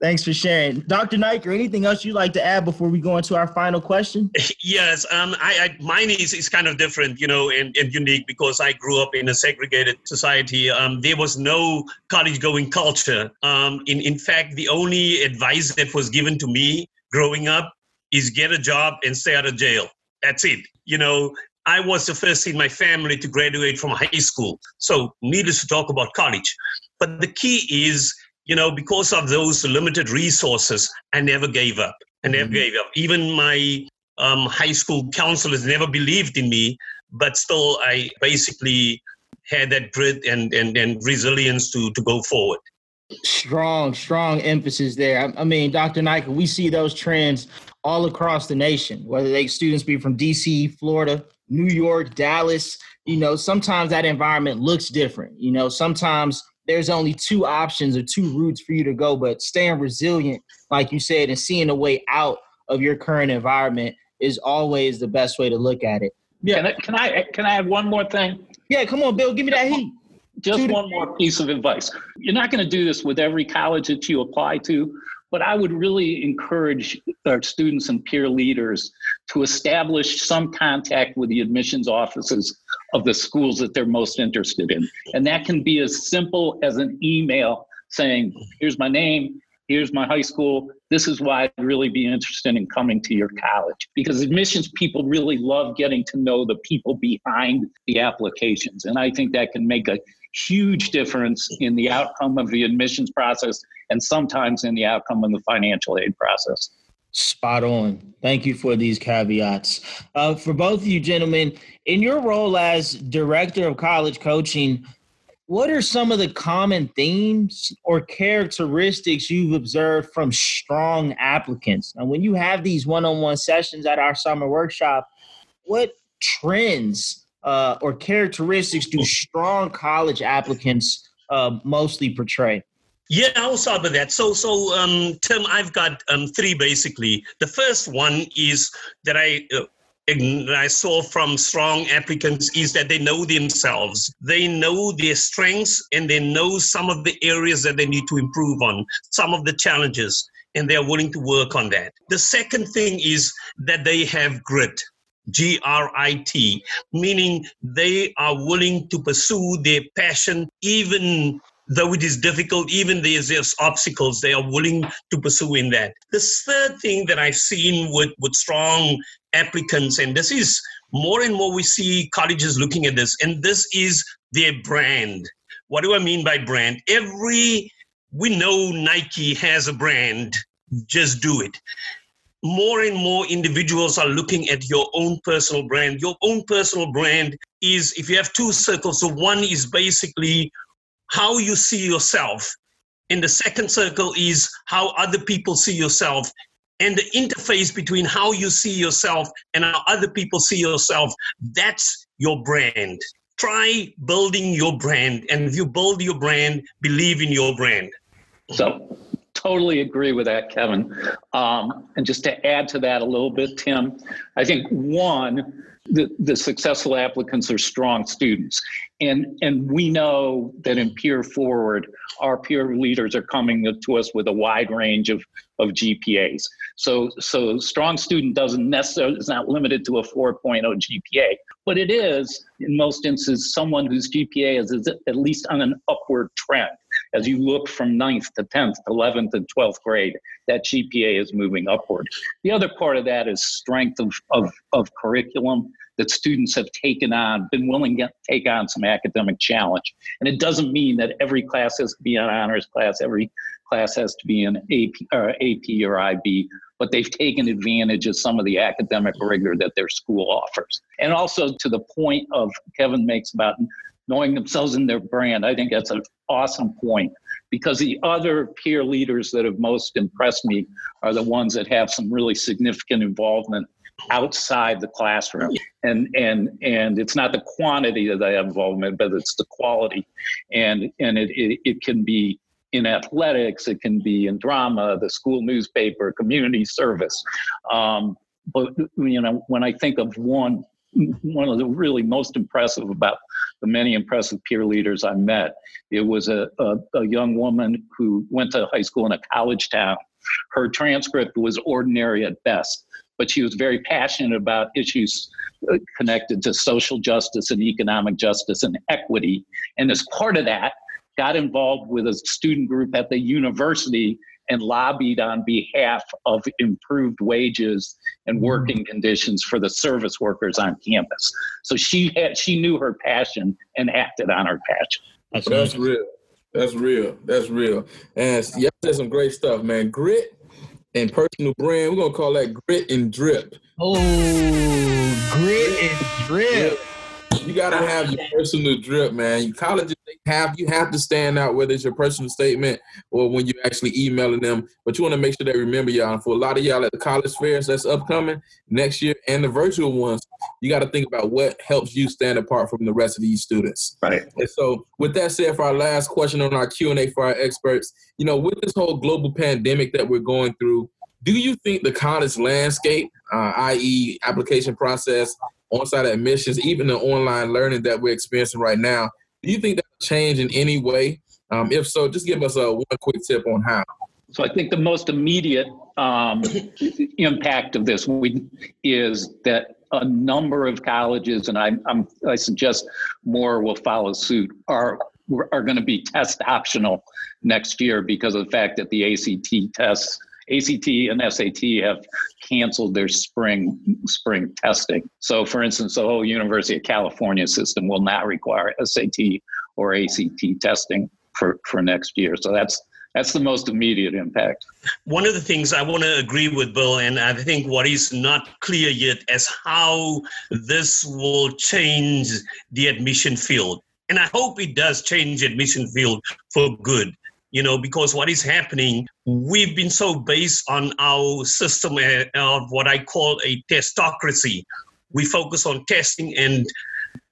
Thanks for sharing. Dr. Naiker, anything else you'd like to add before we go into our final question? Yes, um, I, I, mine is, is kind of different, you know, and, and unique because I grew up in a segregated society. Um, there was no college going culture. Um, in, in fact, the only advice that was given to me growing up is get a job and stay out of jail. That's it. You know, I was the first in my family to graduate from high school. So, needless to talk about college. But the key is you know, because of those limited resources, I never gave up. I never mm-hmm. gave up. Even my um, high school counselors never believed in me, but still, I basically had that grit and, and, and resilience to, to go forward. Strong, strong emphasis there. I, I mean, Dr. Naiker, we see those trends all across the nation, whether they students be from DC, Florida, New York, Dallas. You know, sometimes that environment looks different. You know, sometimes there's only two options or two routes for you to go, but staying resilient, like you said, and seeing a way out of your current environment is always the best way to look at it. Yeah, can I can I, can I add one more thing? Yeah, come on, Bill, give me that heat. Just one more piece of advice. You're not going to do this with every college that you apply to, but I would really encourage our students and peer leaders to establish some contact with the admissions offices of the schools that they're most interested in. And that can be as simple as an email saying, here's my name, here's my high school, this is why I'd really be interested in coming to your college. Because admissions people really love getting to know the people behind the applications. And I think that can make a huge difference in the outcome of the admissions process and sometimes in the outcome of the financial aid process. Spot on. Thank you for these caveats. Uh, for both of you gentlemen, in your role as director of college coaching, what are some of the common themes or characteristics you've observed from strong applicants? And when you have these one on one sessions at our summer workshop, what trends uh, or characteristics do strong college applicants uh, mostly portray? Yeah, I'll start with that. So, so um, Tim, I've got um, three basically. The first one is that I uh, I saw from strong applicants is that they know themselves. They know their strengths and they know some of the areas that they need to improve on, some of the challenges, and they're willing to work on that. The second thing is that they have grit. G R I T, meaning they are willing to pursue their passion even though it is difficult, even there's, there's obstacles, they are willing to pursue in that. The third thing that I've seen with, with strong applicants, and this is more and more we see colleges looking at this, and this is their brand. What do I mean by brand? Every, we know Nike has a brand, just do it. More and more individuals are looking at your own personal brand. Your own personal brand is, if you have two circles, so one is basically how you see yourself. And the second circle is how other people see yourself. And the interface between how you see yourself and how other people see yourself, that's your brand. Try building your brand. And if you build your brand, believe in your brand. So, totally agree with that, Kevin. Um, and just to add to that a little bit, Tim, I think one, the, the successful applicants are strong students. And, and we know that in PeerForward, our peer leaders are coming to us with a wide range of, of GPAs. So, so strong student doesn't necessarily, is not limited to a 4.0 GPA, but it is, in most instances, someone whose GPA is, is at least on an upward trend. As you look from 9th to 10th, 11th, and 12th grade, that GPA is moving upward. The other part of that is strength of, of, of curriculum that students have taken on, been willing to take on some academic challenge. And it doesn't mean that every class has to be an honors class, every class has to be an AP or, AP or IB, but they've taken advantage of some of the academic rigor that their school offers. And also to the point of Kevin makes about knowing themselves and their brand, I think that's an awesome point because the other peer leaders that have most impressed me are the ones that have some really significant involvement outside the classroom and and and it's not the quantity of the involvement but it's the quality and and it, it, it can be in athletics it can be in drama the school newspaper community service um, but you know when i think of one one of the really most impressive about the many impressive peer leaders I met. It was a, a, a, young woman who went to high school in a college town. Her transcript was ordinary at best, but she was very passionate about issues uh, connected to social justice and economic justice and equity. And as part of that, got involved with a student group at the university and lobbied on behalf of improved wages and mm-hmm. working conditions for the service workers on campus. So she had she knew her passion and acted on her passion. That's, That's real. That's real. That's real. And y'all said some great stuff, man. Grit and personal brand. We're gonna call that grit and drip. Oh, grit and drip. You gotta have your personal drip, man. You colleges have you have to stand out whether it's your personal statement or when you're actually emailing them. But you want to make sure they remember y'all. And for a lot of y'all at the college fairs that's upcoming next year and the virtual ones, you got to think about what helps you stand apart from the rest of these students. Right. And so, with that said, for our last question on our Q and A for our experts, you know, with this whole global pandemic that we're going through, do you think the college landscape, uh, i.e., application process, on-site admissions, even the online learning that we're experiencing right now, do you think that will change in any way? Um, if so, just give us a one quick tip on how. So I think the most immediate um, impact of this is that a number of colleges, and I, I'm, I suggest more will follow suit, are are going to be test optional next year because of the fact that the ACT tests ACT and SAT have canceled their spring spring testing. So, for instance, the whole University of California system will not require SAT or ACT testing for, for next year. So that's that's the most immediate impact. One of the things I want to agree with Bill, and I think what is not clear yet is how this will change the admission field. And I hope it does change the admission field for good you know, because what is happening, we've been so based on our system uh, of what I call a testocracy. We focus on testing and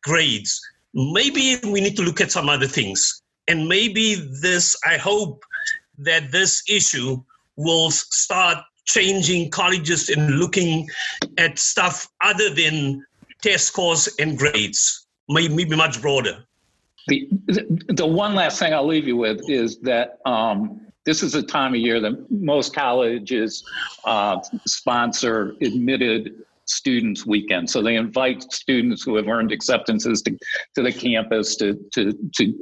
grades. Maybe we need to look at some other things. And maybe this, I hope, that this issue will start changing colleges and looking at stuff other than test scores and grades, maybe much broader? The, the one last thing I'll leave you with is that um, this is a time of year that most colleges uh, sponsor admitted students weekend. So they invite students who have earned acceptances to, to the campus to, to, to,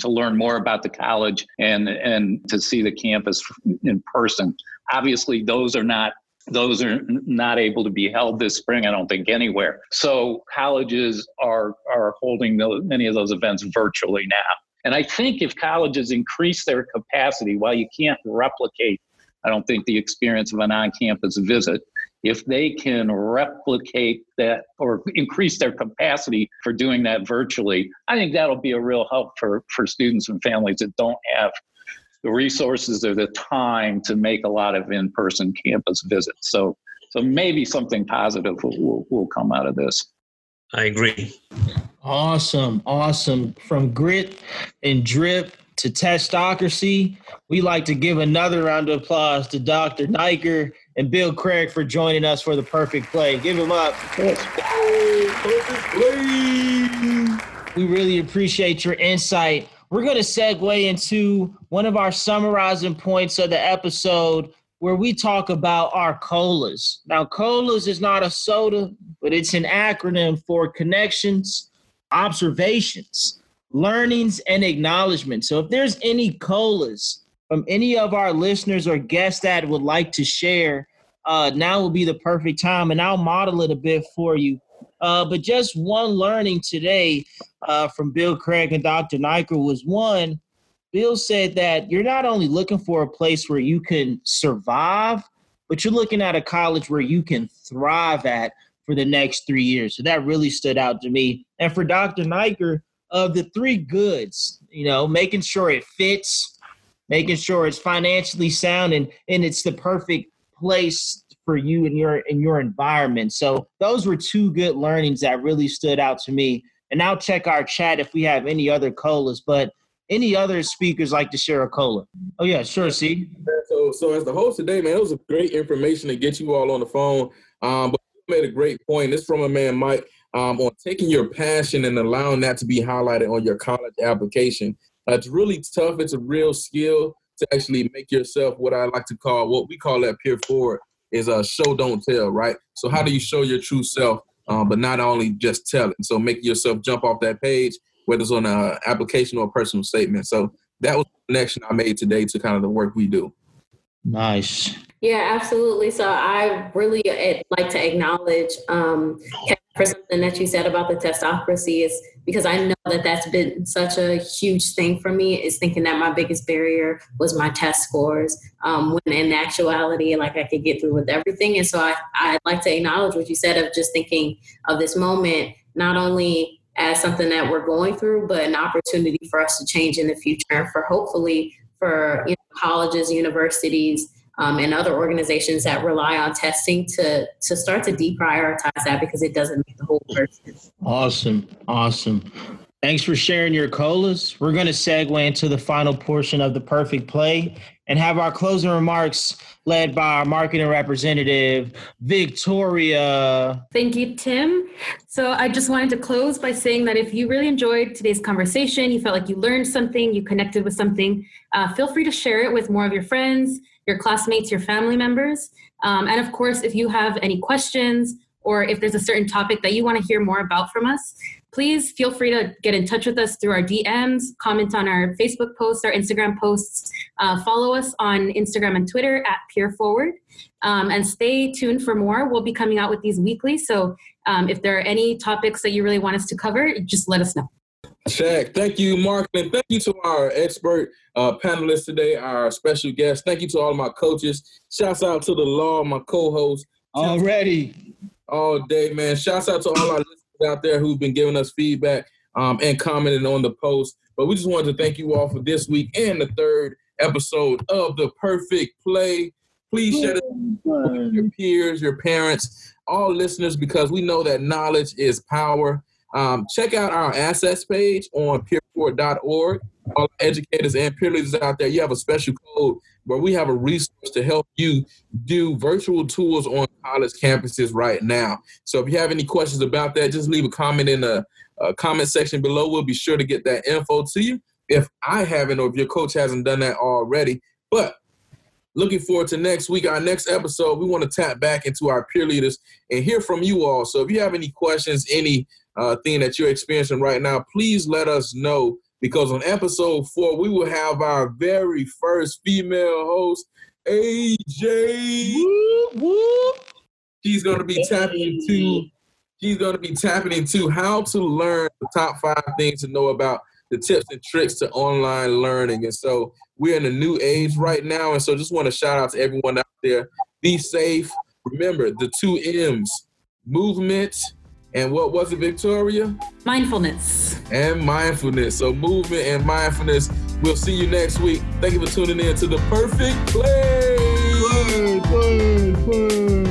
to learn more about the college and, and to see the campus in person. Obviously those are not those are not able to be held this spring i don't think anywhere. So colleges are are holding many of those events virtually now. And I think if colleges increase their capacity, while you can't replicate, I don't think the experience of an on campus visit, if they can replicate that or increase their capacity for doing that virtually, I think that'll be a real help for, for students and families that don't have the resources or the time to make a lot of in person campus visits. So, so maybe something positive will, will, will come out of this. I agree. Awesome. Awesome. From grit and drip to testocracy, we like to give another round of applause to Dr. Naiker and Bill Craig for joining us for the perfect play. Give them up. We really appreciate your insight. We're going to segue into one of our summarizing points of the episode where we talk about our colas. Now, colas is not a soda, but it's an acronym for connections, observations, learnings, and acknowledgement. So if there's any colas from any of our listeners or guests that would like to share, uh, now will be the perfect time, and I'll model it a bit for you. Uh, but just one learning today uh, from Bill Craig and Dr. Naiker was one, Bill said that you're not only looking for a place where you can survive, but you're looking at a college where you can thrive at for the next three years. So that really stood out to me. And for Dr. Naiker, of the three goods, you know, making sure it fits, making sure it's financially sound, and and it's the perfect place for you and your in your environment. So those were two good learnings that really stood out to me. And now check our chat if we have any other colas. But any other speakers like to share a cola? Oh yeah, sure. See. So so as the host today, man, it was a great information to get you all on the phone. Um, but you made a great point. This from a man, Mike, um, on taking your passion and allowing that to be highlighted on your college application. Uh, it's really tough. It's a real skill to actually make yourself what I like to call what we call that peer forward is a show don't tell, right? So how do you show your true self, um, but not only just tell it? So make yourself jump off that page, whether it's on an application or a personal statement. So that was the connection I made today to kind of the work we do. Nice. Yeah, absolutely. So I really uh, like to acknowledge um, for something that you said about the testocracy is because I know that that's been such a huge thing for me is thinking that my biggest barrier was my test scores um, when in actuality like I could get through with everything. And so I, I'd like to acknowledge what you said of just thinking of this moment not only as something that we're going through but an opportunity for us to change in the future for hopefully for you know, colleges universities um, and other organizations that rely on testing to to start to deprioritize that because it doesn't make the whole person. Awesome, awesome. Thanks for sharing your colas. We're going to segue into the final portion of the perfect play and have our closing remarks led by our marketing representative, Victoria. Thank you, Tim. So I just wanted to close by saying that if you really enjoyed today's conversation, you felt like you learned something, you connected with something, uh, feel free to share it with more of your friends your classmates, your family members. Um, and of course, if you have any questions or if there's a certain topic that you want to hear more about from us, please feel free to get in touch with us through our DMs, comment on our Facebook posts, our Instagram posts, uh, follow us on Instagram and Twitter at PeerForward, um, and stay tuned for more. We'll be coming out with these weekly. So um, if there are any topics that you really want us to cover, just let us know. Check. thank you, Mark, and thank you to our expert uh, panelists today, our special guests. Thank you to all my coaches. Shouts out to the law, my co-host. Already. All day, man. Shouts out to all our listeners out there who've been giving us feedback um, and commenting on the post. But we just wanted to thank you all for this week and the third episode of The Perfect Play. Please share it with your peers, your parents, all listeners, because we know that knowledge is power Um, check out our assets page on peerforward.org. All educators and peer leaders out there, you have a special code where we have a resource to help you do virtual tours on college campuses right now. So if you have any questions about that, just leave a comment in the uh, comment section below. We'll be sure to get that info to you if I haven't or if your coach hasn't done that already. But looking forward to next week, our next episode. We want to tap back into our peer leaders and hear from you all. So if you have any questions, any uh, thing that you're experiencing right now, please let us know because on episode four, we will have our very first female host, AJ. Whoop, whoop. She's going to be tapping into. She's going to be tapping into how to learn the top five things to know about the tips and tricks to online learning. And so we're in a new age right now. And so just want to shout out to everyone out there. Be safe. Remember the two M's movement and what was it, Victoria? Mindfulness. And mindfulness. So movement and mindfulness. We'll see you next week. Thank you for tuning in to the perfect play. Play, play, play.